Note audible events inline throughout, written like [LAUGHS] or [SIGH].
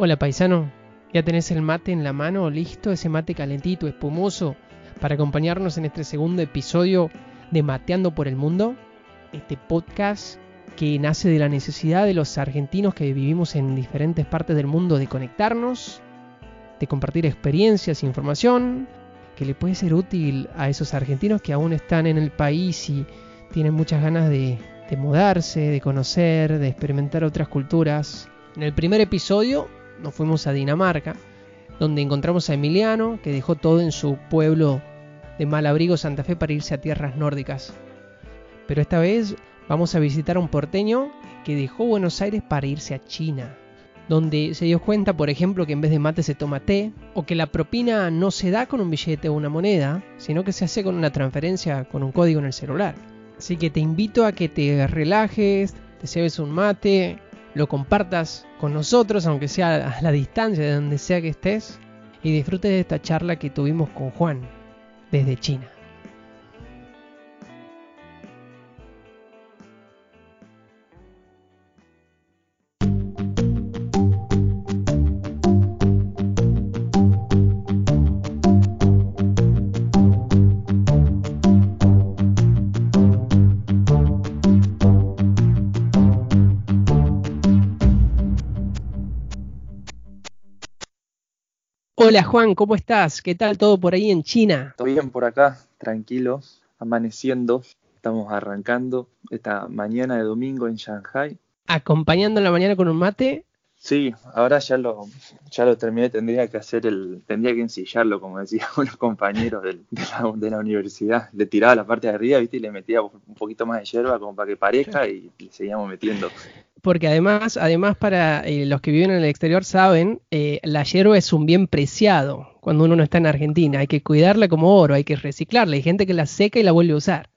Hola paisano, ¿ya tenés el mate en la mano listo? Ese mate calentito, espumoso, para acompañarnos en este segundo episodio de Mateando por el Mundo. Este podcast que nace de la necesidad de los argentinos que vivimos en diferentes partes del mundo de conectarnos, de compartir experiencias información que le puede ser útil a esos argentinos que aún están en el país y tienen muchas ganas de mudarse, de conocer, de experimentar otras culturas. En el primer episodio nos fuimos a Dinamarca, donde encontramos a Emiliano, que dejó todo en su pueblo de Malabrigo, Santa Fe, para irse a tierras nórdicas. Pero esta vez vamos a visitar a un porteño que dejó Buenos Aires para irse a China, donde se dio cuenta, por ejemplo, que en vez de mate se toma té, o que la propina no se da con un billete o una moneda, sino que se hace con una transferencia con un código en el celular. Así que te invito a que te relajes, te lleves un mate, lo compartas con nosotros, aunque sea a la distancia de donde sea que estés, y disfrutes de esta charla que tuvimos con Juan desde China. Hola Juan, ¿cómo estás? ¿Qué tal todo por ahí en China? Todo bien por acá, tranquilo, amaneciendo. Estamos arrancando esta mañana de domingo en Shanghai. Acompañando la mañana con un mate. Sí, ahora ya lo, ya lo terminé, tendría que hacer el, tendría que ensillarlo, como decían [LAUGHS] unos compañeros del- de, la, de la universidad. Le tiraba la parte de arriba, viste, y le metía un poquito más de hierba como para que parezca y le seguíamos metiendo. Porque además, además para eh, los que viven en el exterior saben, eh, la hierba es un bien preciado cuando uno no está en Argentina. Hay que cuidarla como oro, hay que reciclarla. Hay gente que la seca y la vuelve a usar.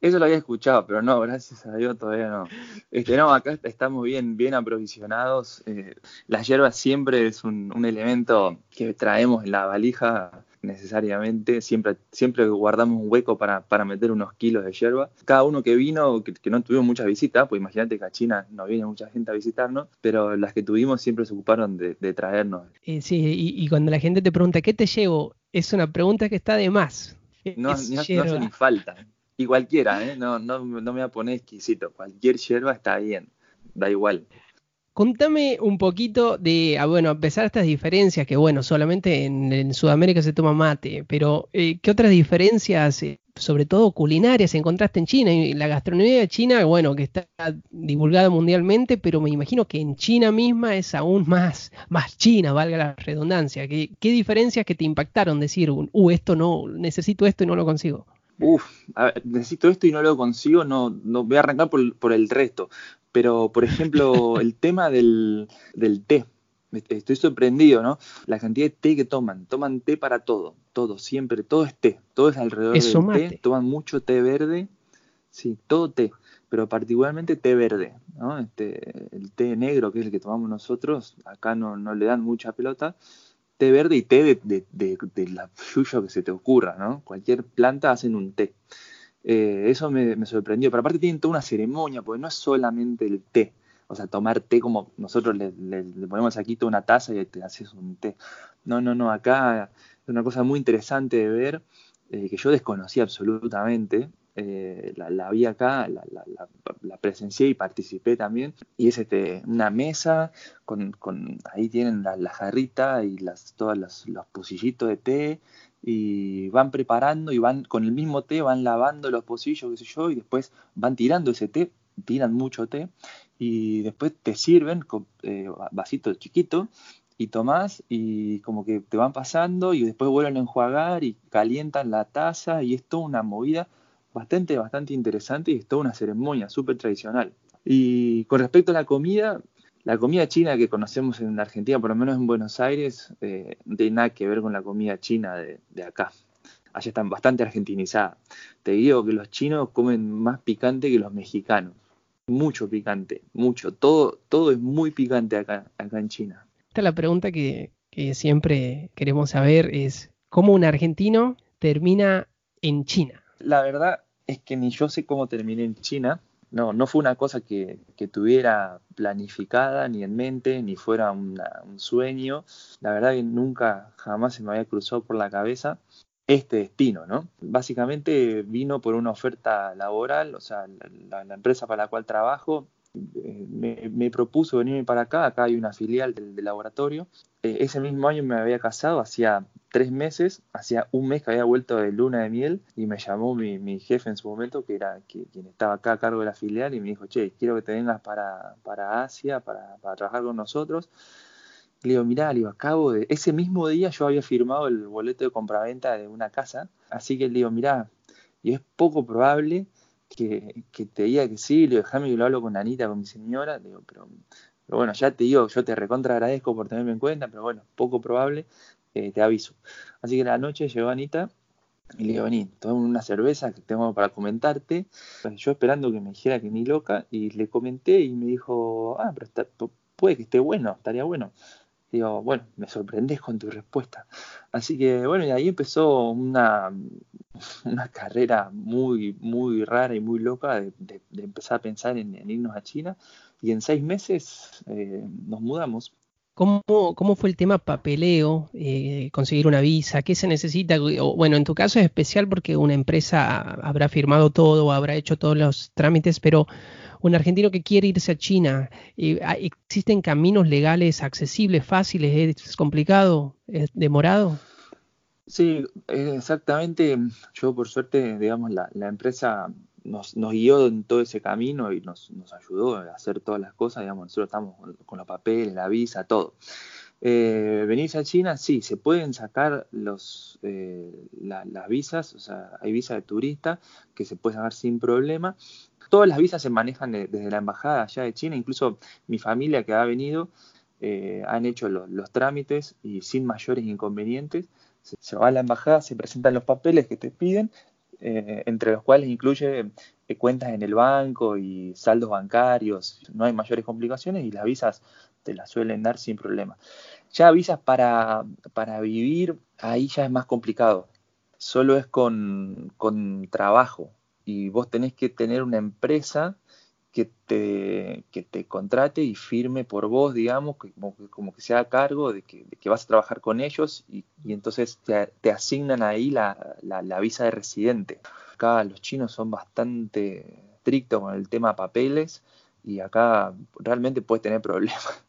Eso lo había escuchado, pero no, gracias a Dios todavía no. Este, no, acá estamos bien, bien aprovisionados. Eh, la hierba siempre es un, un elemento que traemos en la valija necesariamente. Siempre, siempre guardamos un hueco para, para meter unos kilos de hierba. Cada uno que vino, que, que no tuvimos muchas visitas, pues imagínate que a China no viene mucha gente a visitarnos, pero las que tuvimos siempre se ocuparon de, de traernos. Eh, sí, y, y cuando la gente te pregunta, ¿qué te llevo? Es una pregunta que está de más. No, no- no hace ni falta. Y cualquiera, ¿eh? no, no, no me voy a poner exquisito. Cualquier hierba está bien, da igual. Contame un poquito de, ah, bueno, a pesar de estas diferencias, que bueno, solamente en, Sudamérica se toma mate, pero eh, ¿qué otras diferencias, eh, sobre todo culinarias, encontraste en China? Y la gastronomía China, bueno, que está divulgada mundialmente, pero me imagino que en China misma es aún más, más China, valga la redundancia. ¿Qué, diferencias que te impactaron decir, uh, esto no, necesito esto y no lo consigo? Uf, necesito esto y no lo consigo, no, no voy a arrancar por el resto. Pero, por ejemplo, [LAUGHS] el tema del, del té. Me- Estoy sorprendido, ¿no? La cantidad de té que toman. Toman té para todo, todo, siempre, todo es té. Todo es alrededor Eso del té. Toman mucho té verde, sí, todo té, pero particularmente té verde, ¿no? Este, el té negro, que es el que tomamos nosotros, acá no, no le dan mucha pelota. Té verde y té de, de, de, de la yuyo que se te ocurra, ¿no? Cualquier planta hacen un té. Eh, eso me, sorprendió, pero aparte tienen toda una ceremonia, porque no es solamente el té, o sea, tomar té como nosotros le, le- le ponemos aquí toda una taza y te haces un té. No, no, no, acá es una cosa muy interesante de ver, eh, que yo desconocía absolutamente, eh, la, la vi acá, la, la- presencié y participé también, y es este, una mesa, con, ahí tienen la, jarrita y las, todos los, los pocillitos de té, y van preparando y van con el mismo té, van lavando los pocillos, qué sé yo, y después van tirando ese té, tiran mucho té, y después te sirven con eh, vasito chiquito, y tomás y como que te van pasando y después vuelven a enjuagar y calientan la taza y es toda una movida bastante, bastante interesante y es toda una ceremonia súper tradicional. Y con respecto a la comida, la comida china que conocemos en Argentina, por lo menos en Buenos Aires, eh, no tiene nada que ver con la comida china de, de acá. Allá están bastante argentinizadas. Te digo que los chinos comen más picante que los mexicanos. Mucho picante, mucho. Todo, todo es muy picante acá, acá en China. Esta es la pregunta que, que siempre queremos saber, es ¿cómo un argentino termina en China? La verdad es que ni yo sé cómo terminé en China. no, no fue una cosa que, tuviera planificada ni en mente, ni fuera un sueño. La verdad que nunca, jamás se me había cruzado por la cabeza este destino, ¿no? Básicamente vino por una oferta laboral, o sea, la, la empresa para la cual trabajo me, propuso venirme para acá, acá hay una filial del, laboratorio. Eh, ese mismo año me había casado, hacía tres meses, hacía un mes que había vuelto de luna de miel y me llamó mi, jefe en su momento, que era quien estaba acá a cargo de la filial, y me dijo, che, quiero que te vengas para, para Asia, para, para trabajar con nosotros. Le digo, mirá, le digo, acabo de... Ese mismo día yo había firmado el boleto de compraventa de una casa, así que le digo, mirá, y es poco probable que, te diga que sí, le déjame que lo hablo con Anita, con mi señora, digo, pero, bueno, ya te digo, yo te recontra agradezco por tenerme en cuenta, pero bueno, poco probable, eh, te aviso. Así que la noche llegó Anita y le digo, vení, tomemos una cerveza que tengo para comentarte. Yo esperando que me dijera que ni loca, y le comenté y me dijo, ah, pero puede que esté bueno, estaría bueno. Digo, bueno, me sorprendes con tu respuesta. Así que bueno, y ahí empezó una, una carrera muy, muy rara y muy loca de, empezar a pensar en, irnos a China. Y en seis meses eh, nos mudamos. ¿Cómo, ¿Cómo, fue el tema papeleo, eh, conseguir una visa? ¿Qué se necesita? bueno, en tu caso es especial porque una empresa habrá firmado todo, habrá hecho todos los trámites, pero un argentino que quiere irse a China, eh, ¿existen caminos legales accesibles, fáciles? ¿Es complicado? ¿Es demorado? Sí, exactamente. Yo por suerte, digamos, la, empresa nos, guió en todo ese camino y nos, ayudó a hacer todas las cosas, digamos, nosotros estamos con, los papeles, la visa, todo. Eh, a China, sí, se pueden sacar los, eh, las visas, o sea, hay visa de turista que se puede sacar sin problema, Todas las visas se manejan desde la embajada allá de China, incluso mi familia que ha venido eh, han hecho los trámites y sin mayores inconvenientes. Se, va a la embajada, se presentan los papeles que te piden, eh, entre los cuales incluye eh, cuentas en el banco y saldos bancarios. No hay mayores complicaciones y las visas te las suelen dar sin problema. Ya visas para, para vivir, ahí ya es más complicado. Solo es con, con trabajo, y vos tenés que tener una empresa que te, que te contrate y firme por vos, digamos, como, como que sea a cargo de que, vas a trabajar con ellos y, entonces te, asignan ahí la, la, visa de residente. Acá los chinos son bastante estrictos con el tema papeles y acá realmente puedes tener problemas. [LAUGHS]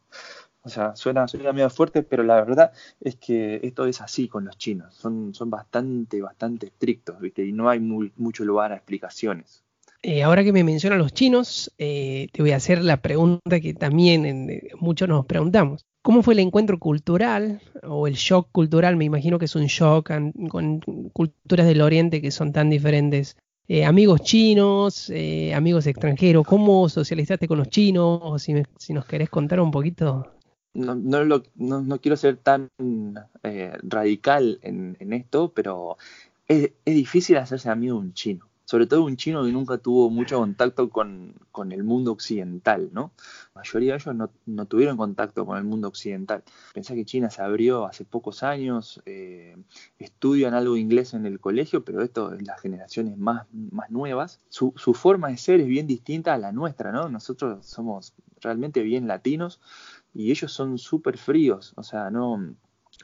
O sea, suena, suena medio fuerte, pero la verdad es que esto es así con los chinos. Son, son bastante, bastante estrictos, ¿viste? Y no hay mucho lugar a explicaciones. Eh, ahora que me mencionan los chinos, eh, te voy a hacer la pregunta que también eh, muchos nos preguntamos. ¿Cómo fue el encuentro cultural o el shock cultural? Me imagino que es un shock con culturas del Oriente que son tan diferentes. amigos chinos, amigos extranjeros, ¿cómo socializaste con los chinos? Si, nos querés contar un poquito no, no, quiero ser tan radical en, en, esto, pero es, es, difícil hacerse amigo de un chino, sobre todo un chino que nunca tuvo mucho contacto con, con el mundo occidental, ¿no? La mayoría de ellos no, no, tuvieron contacto con el mundo occidental. Pensá que China se abrió hace pocos años, eh, estudian algo inglés en el colegio, pero esto es las generaciones más, más nuevas. Su, su forma de ser es bien distinta a la nuestra, ¿no? Nosotros somos realmente bien latinos y ellos son súper fríos, o sea, no,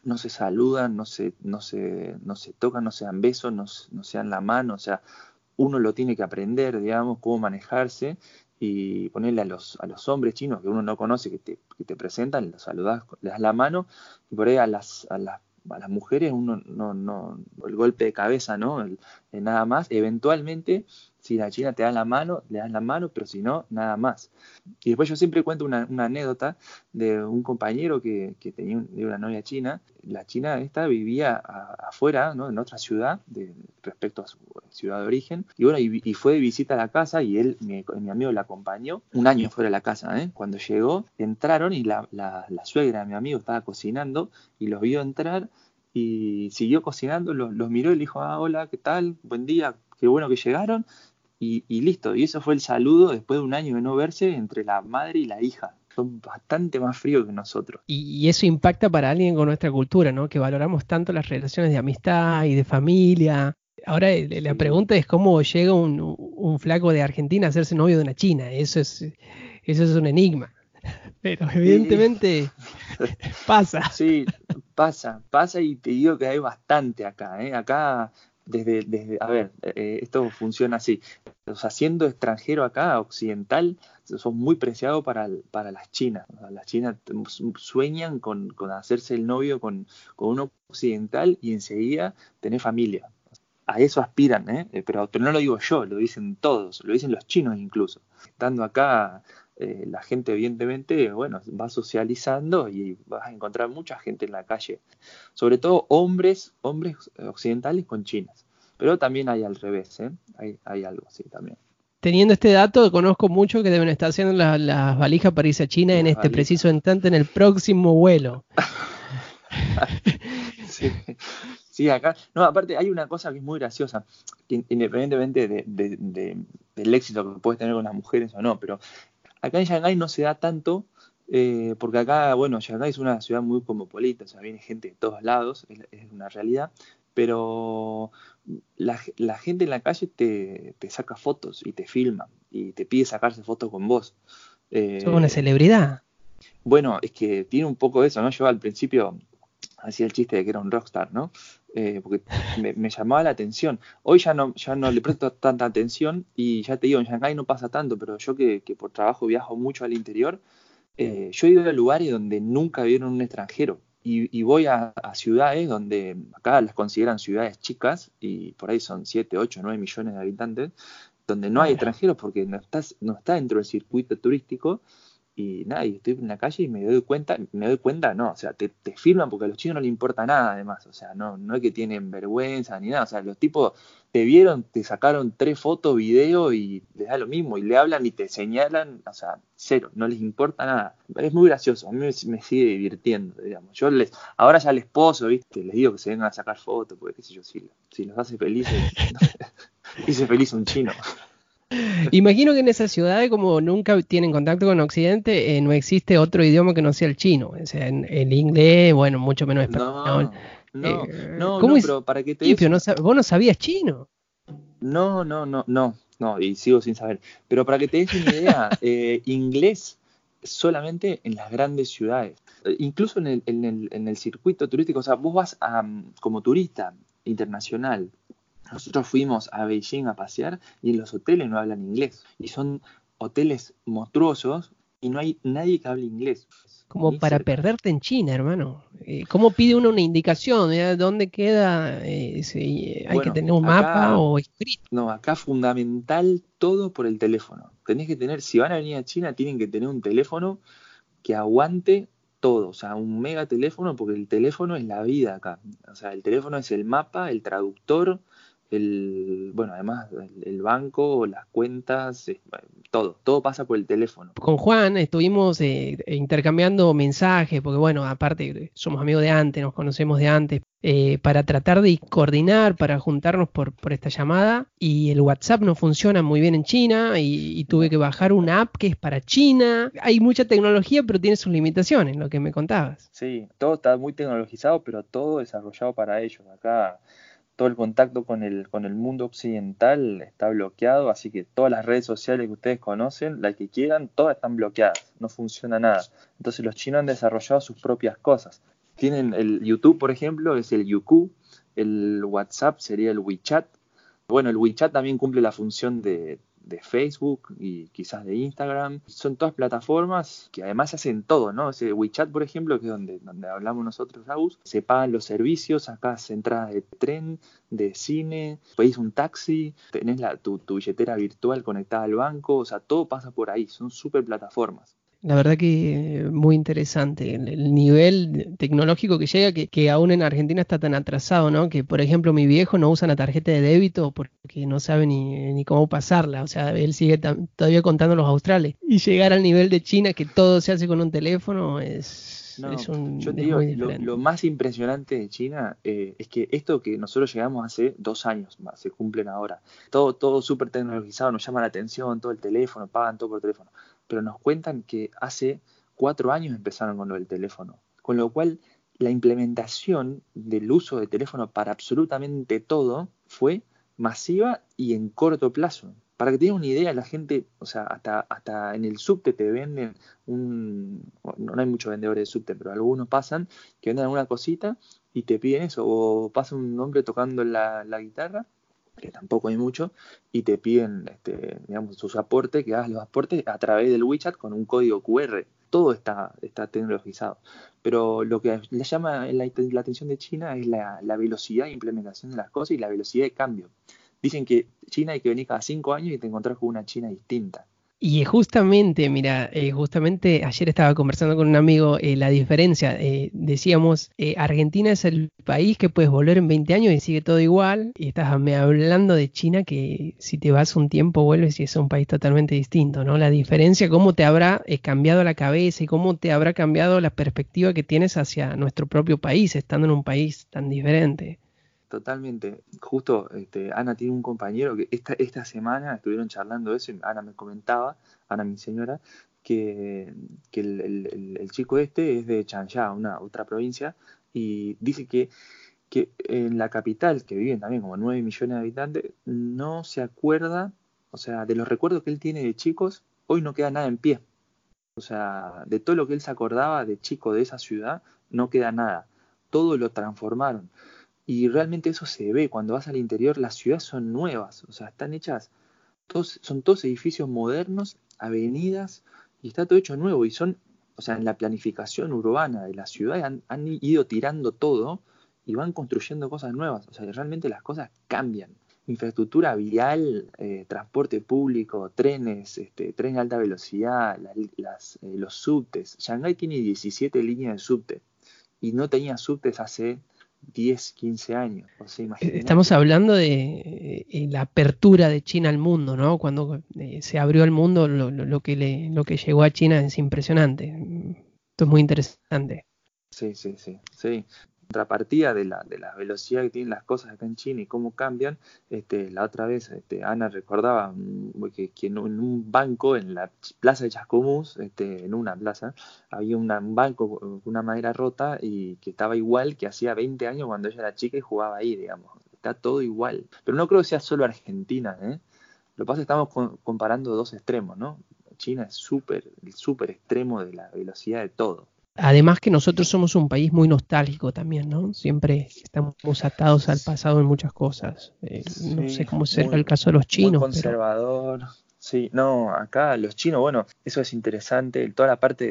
no se saludan, no se, no se, no se tocan, no se dan besos, no, no se dan la mano, o sea, uno lo tiene que aprender, digamos, cómo manejarse y ponerle a los, a los hombres chinos que uno no conoce, que te, que te presentan, los saludas, le das la mano, y por ahí a las, a las, a las mujeres uno no, no, el golpe de cabeza, ¿no? El, nada más, eventualmente si la china te da la mano, le das la mano, pero si no, nada más. Y después yo siempre cuento una, anécdota de un compañero que, tenía una novia china. La china esta vivía afuera, ¿no? en otra ciudad, respecto a su ciudad de origen. Y bueno, y, fue de visita a la casa y él, mi, amigo, la acompañó un año fuera de la casa. ¿eh? Cuando llegó, entraron y la, la, la suegra de mi amigo estaba cocinando y los vio entrar y siguió cocinando, los, los, miró y le dijo, ah, hola, ¿qué tal? Buen día, qué bueno que llegaron y, listo. Y eso fue el saludo después de un año de no verse entre la madre y la hija. Son bastante más fríos que nosotros. Y, eso impacta para alguien con nuestra cultura, ¿no? Que valoramos tanto las relaciones de amistad y de familia. Ahora la pregunta es cómo llega un, flaco de Argentina a hacerse novio de una china. Eso es, eso es un enigma. [LAUGHS] Pero evidentemente [LAUGHS] pasa. Sí, pasa, pasa y te digo que hay bastante acá. ¿eh? Acá, desde, a ver, eh, esto funciona así. O sea, siendo extranjero acá, occidental, son muy preciados para, para las chinas. las chinas sueñan con, con, hacerse el novio con, con un occidental y enseguida tener familia a eso aspiran, ¿eh? ¿eh? pero, pero no lo digo yo, lo dicen todos, lo dicen los chinos incluso. Estando acá, eh, la gente evidentemente, bueno, va socializando y vas a encontrar mucha gente en la calle, sobre todo hombres, hombres occidentales con chinas, pero también hay al revés, ¿eh? hay, hay algo así también. Teniendo este dato, conozco mucho que deben estar haciendo las valijas para irse a China en este preciso instante en el próximo vuelo. [LAUGHS] sí. Sí, acá. No, aparte hay una cosa que es muy graciosa, independientemente del éxito que puedes tener con las mujeres o no, pero acá en Shanghái no se da tanto, eh, porque acá, bueno, Shanghái es una ciudad muy cosmopolita, o sea, viene gente de todos lados, es, una realidad, pero la, gente en la calle te, saca fotos y te filma y te pide sacarse fotos con vos. Eh, una celebridad. Bueno, es que tiene un poco eso, ¿no? Yo al principio hacía el chiste de que era un rockstar, ¿no? Eh, porque me, llamaba la atención. Hoy ya no, ya no le presto tanta atención y ya te digo, en Shanghái no pasa tanto, pero yo que, por trabajo viajo mucho al interior, eh, yo he ido a lugares donde nunca vieron un extranjero. Y, voy a, ciudades donde acá las consideran ciudades chicas y por ahí son 7, 8, 9 millones de habitantes, donde no hay extranjeros porque no, estás, no está dentro del circuito turístico y nada, y estoy en la calle y me doy cuenta, me doy cuenta, no, o sea, te, te firman porque a los chinos no les importa nada además, o sea, no, no es que tienen vergüenza ni nada, o sea, los tipos te vieron, te sacaron tres fotos, video y les da lo mismo, y le hablan y te señalan, o sea, cero, no les importa nada. Es muy gracioso, a mí me, sigue divirtiendo, digamos. Yo les, ahora ya al esposo, viste, les digo que se vengan a sacar fotos, porque qué sé yo, si, si los hace felices, [LAUGHS] hice [LAUGHS] feliz un chino. Imagino que en esas ciudades, como nunca tienen contacto con Occidente, eh, no existe otro idioma que no sea el chino. O sea, en, el inglés, bueno, mucho menos español. No, eh, no, no, pero para qué te ¿Vos no sabías chino? No, no, no, no, no, y sigo sin saber. Pero para que te des una idea, [LAUGHS] eh, inglés solamente en las grandes ciudades. Incluso en el, en, el, en el circuito turístico, o sea, vos vas a, como turista internacional nosotros fuimos a Beijing a pasear y en los hoteles no hablan inglés. Y son hoteles monstruosos y no hay nadie que hable inglés. Como para perderte en China, hermano. Eh, ¿Cómo pide uno una indicación? de ¿Dónde queda? Eh, ¿Hay que tener un mapa o escrito? No, acá fundamental todo por el teléfono. Tenés que tener, si van a venir a China, tienen que tener un teléfono que aguante todo, o sea, un mega teléfono, porque el teléfono es la vida acá. O sea, el teléfono es el mapa, el traductor, el, bueno, además el, banco, las cuentas, todo, todo pasa por el teléfono. Con Juan estuvimos eh, intercambiando mensajes, porque bueno, aparte somos amigos de antes, nos conocemos de antes, eh, para tratar de coordinar, para juntarnos por, por, esta llamada, y el WhatsApp no funciona muy bien en China, y, y, tuve que bajar una app que es para China. Hay mucha tecnología, pero tiene sus limitaciones, lo que me contabas. Sí, todo está muy tecnologizado, pero todo desarrollado para ellos. Acá todo el contacto con el, con el mundo occidental está bloqueado, así que todas las redes sociales que ustedes conocen, las que quieran, todas están bloqueadas, no funciona nada. Entonces los chinos han desarrollado sus propias cosas. Tienen el YouTube, por ejemplo, es el Youku, el WhatsApp sería el WeChat. Bueno, el WeChat también cumple la función de, de Facebook y quizás de Instagram. Son todas plataformas que además hacen todo, ¿no? Ese WeChat, por ejemplo, que es donde, donde hablamos nosotros, Agus, se pagan los servicios, acá entradas de tren, de cine, pedís un taxi, tenés la, tu, tu billetera virtual conectada al banco, o sea, todo pasa por ahí, son súper plataformas. La verdad que muy interesante el, nivel tecnológico que llega, que, aún en Argentina está tan atrasado, ¿no? Que por ejemplo mi viejo no usa la tarjeta de débito porque no sabe ni, cómo pasarla, o sea, él sigue todavía contando los australes. Y llegar al nivel de China que todo se hace con un teléfono es... un, yo te digo, lo, más impresionante de China eh, es que esto que nosotros llegamos hace dos años, se cumplen ahora, todo, todo súper tecnologizado, nos llama la atención, todo el teléfono, pagan todo por teléfono pero nos cuentan que hace cuatro años empezaron con lo del teléfono. Con lo cual, la implementación del uso de teléfono para absolutamente todo fue masiva y en corto plazo. Para que tengas una idea, la gente, o sea, hasta, hasta en el subte te venden un. No hay muchos vendedores de subte, pero algunos pasan que venden alguna cosita y te piden eso. O pasa un hombre tocando la, la guitarra, que tampoco hay mucho, y te piden, este, digamos, sus aportes, que hagas los aportes a través del WeChat con un código QR. Todo está, está tecnologizado. Pero lo que le llama la, la atención de China es la, la velocidad de implementación de las cosas y la velocidad de cambio. Dicen que China hay que venir cada cinco años y te encontrás con una China distinta. Y justamente, mira, eh, justamente ayer estaba conversando con un amigo eh, la diferencia. Eh, decíamos, Argentina es el país que puedes volver en 20 años y sigue todo igual. Y estás hablando de China que si te vas un tiempo vuelves y es un país totalmente distinto, ¿no? La diferencia, cómo te habrá cambiado la cabeza y cómo te habrá cambiado la perspectiva que tienes hacia nuestro propio país, estando en un país tan diferente. Totalmente. Justo este, Ana tiene un compañero que esta, esta semana estuvieron charlando eso y Ana me comentaba, Ana mi señora, que, que el, chico este es de Changsha, una otra provincia, y dice que, que en la capital, que viven también como 9 millones de habitantes, no se acuerda, o sea, de los recuerdos que él tiene de chicos, hoy no queda nada en pie. O sea, de todo lo que él se acordaba de chico de esa ciudad, no queda nada. Todo lo transformaron. Y realmente eso se ve, cuando vas al interior las ciudades son nuevas, o sea, están hechas, todos, son todos edificios modernos, avenidas, y está todo hecho nuevo, y son, o sea, en la planificación urbana de la ciudad han, han ido tirando todo y van construyendo cosas nuevas, o sea, realmente las cosas cambian. Infraestructura vial, eh, transporte público, trenes, este, tren de alta velocidad, las, eh, los subtes. Shanghái tiene 17 líneas de subte y no tenía subtes hace 10, 15 años. Eh, estamos hablando de eh, la apertura de China al mundo, ¿no? Cuando eh, se abrió al mundo, lo, lo, que le, lo que llegó a China es impresionante. Esto es muy interesante. Sí, sí, sí, sí contrapartida de la, de la velocidad que tienen las cosas acá en China y cómo cambian, este, la otra vez este, Ana recordaba mm, que, en, un banco, en la plaza de Chascomús, este, en una plaza, había un banco con una madera rota y que estaba igual que hacía 20 años cuando ella era chica y jugaba ahí, digamos. Está todo igual. Pero no creo que sea solo Argentina, ¿eh? Lo que pasa es que estamos comparando dos extremos, ¿no? China es súper, el súper extremo de la velocidad de todo. Además que nosotros somos un país muy nostálgico también, ¿no? Siempre estamos atados al pasado en muchas cosas. Eh, no sé cómo será el caso de los chinos. Muy conservador. Sí, no, acá los chinos, bueno, eso es interesante. Toda la parte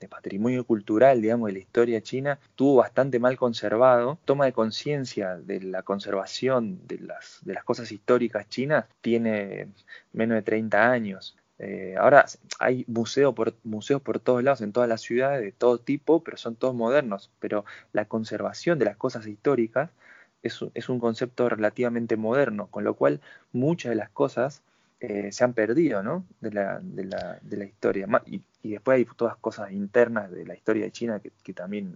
de, patrimonio cultural, digamos, de la historia china, estuvo bastante mal conservado. Toma de conciencia de la conservación de las, de las cosas históricas chinas tiene menos de 30 años. Eh, ahora hay museo por, museos por todos lados, en todas las ciudades, de todo tipo, pero son todos modernos. Pero la conservación de las cosas históricas es, es un concepto relativamente moderno, con lo cual muchas de las cosas eh, se han perdido ¿no? de, la, de, la, de la historia. Y, y, después hay todas cosas internas de la historia de China que, que también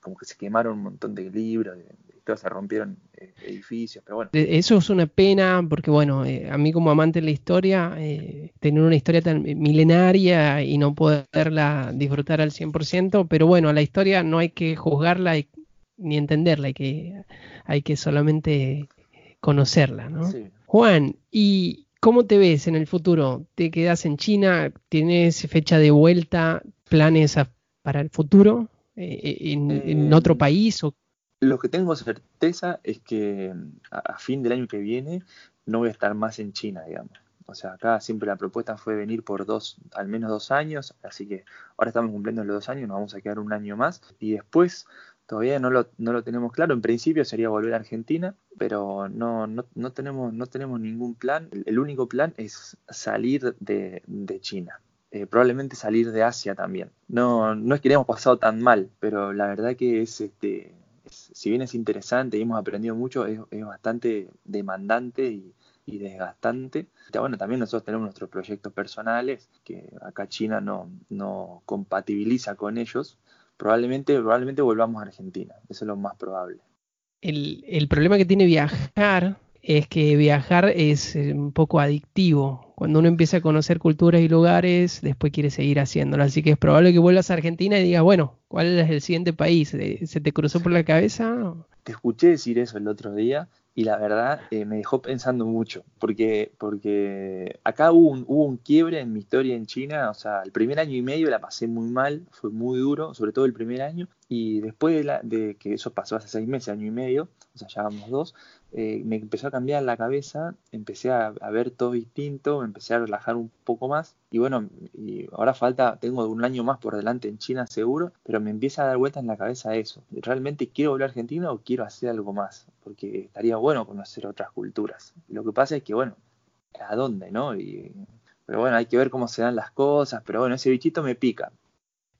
como que se quemaron un montón de libros, de, se rompieron eh, edificios, pero bueno. Eso es una pena porque, bueno, eh, a mí como amante de la historia, eh, tener una historia tan milenaria y no poderla disfrutar al 100%, pero bueno, la historia no hay que juzgarla ni entenderla, hay que, hay que solamente conocerla, ¿no? Juan, ¿y cómo te ves en el futuro? ¿Te quedas en China? ¿Tienes fecha de vuelta? ¿Planes para el futuro? en, en, otro país o lo que tengo certeza es que a, fin del año que viene no voy a estar más en China, digamos. O sea, acá siempre la propuesta fue venir por dos, al menos dos años, así que ahora estamos cumpliendo los dos años, nos vamos a quedar un año más. Y después, todavía no lo, no lo tenemos claro, en principio sería volver a Argentina, pero no, no, no, tenemos, no tenemos ningún plan. El, único plan es salir de, de China. Eh, probablemente salir de Asia también. No, no es que hayamos pasado tan mal, pero la verdad que es este si bien es interesante y hemos aprendido mucho, es, bastante demandante y, desgastante. Bueno, también nosotros tenemos nuestros proyectos personales, que acá China no, no compatibiliza con ellos. Probablemente, probablemente volvamos a Argentina, eso es lo más probable. El, el problema que tiene viajar es que viajar es eh, un poco adictivo. Cuando uno empieza a conocer culturas y lugares, después quiere seguir haciéndolo. Así que es probable que vuelvas a Argentina y digas, bueno, ¿cuál es el siguiente país? ¿Se te cruzó por la cabeza? Te escuché decir eso el otro día y la verdad eh, me dejó pensando mucho, porque, porque acá hubo un, hubo un quiebre en mi historia en China, o sea, el primer año y medio la pasé muy mal, fue muy duro, sobre todo el primer año, y después de, la, de que eso pasó hace seis meses, año y medio, o sea, ya vamos dos, eh, me empezó a cambiar la cabeza, empecé a, ver todo distinto, me empecé a relajar un poco más y bueno, y ahora falta, tengo un año más por delante en China seguro, pero me empieza a dar vueltas en la cabeza eso. ¿Realmente quiero volver a Argentina o quiero hacer algo más? Porque estaría bueno conocer otras culturas. Lo que pasa es que bueno, ¿a dónde, no? Y, pero bueno, hay que ver cómo se dan las cosas, pero bueno, ese bichito me pica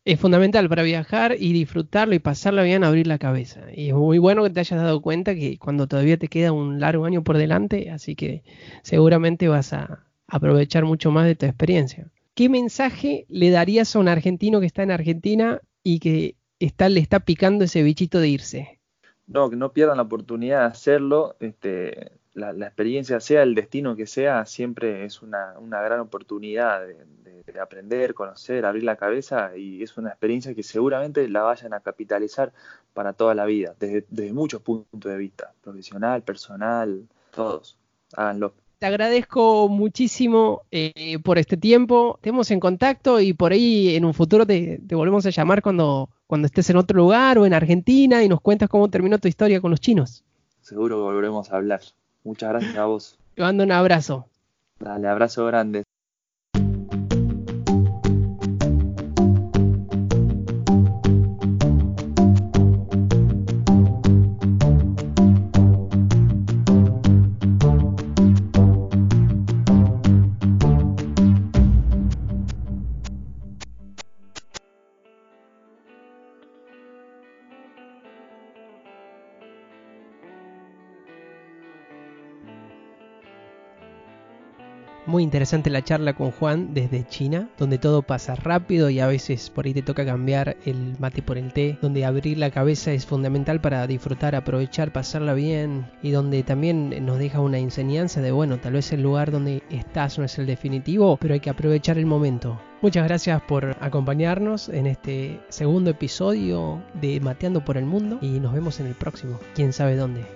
es fundamental para viajar y disfrutarlo y pasarlo bien, abrir la cabeza. Y es muy bueno que te hayas dado cuenta que cuando todavía te queda un largo año por delante, así que seguramente vas a aprovechar mucho más de tu experiencia. ¿Qué mensaje le darías a un argentino que está en Argentina y que está, le está picando ese bichito de irse? No, que no pierdan la oportunidad de hacerlo. Este, la, experiencia, sea el destino que sea, siempre es una, gran oportunidad de, aprender, conocer, abrir la cabeza y es una experiencia que seguramente la vayan a capitalizar para toda la vida, desde, muchos puntos de vista, profesional, personal, todos. Háganlo. Te agradezco muchísimo eh, por este tiempo. Estemos en contacto y por ahí en un futuro te, te, volvemos a llamar cuando, cuando estés en otro lugar o en Argentina y nos cuentas cómo terminó tu historia con los chinos. Seguro que volveremos a hablar. Muchas gracias a vos. Te mando un abrazo. Dale, abrazo grande. Muy interesante la charla con Juan desde China, donde todo pasa rápido y a veces por ahí te toca cambiar el mate por el té, donde abrir la cabeza es fundamental para disfrutar, aprovechar, pasarla bien y donde también nos deja una enseñanza de, bueno, tal vez el lugar donde estás no es el definitivo, pero hay que aprovechar el momento. Muchas gracias por acompañarnos en este segundo episodio de Mateando por el Mundo y nos vemos en el próximo, quién sabe dónde.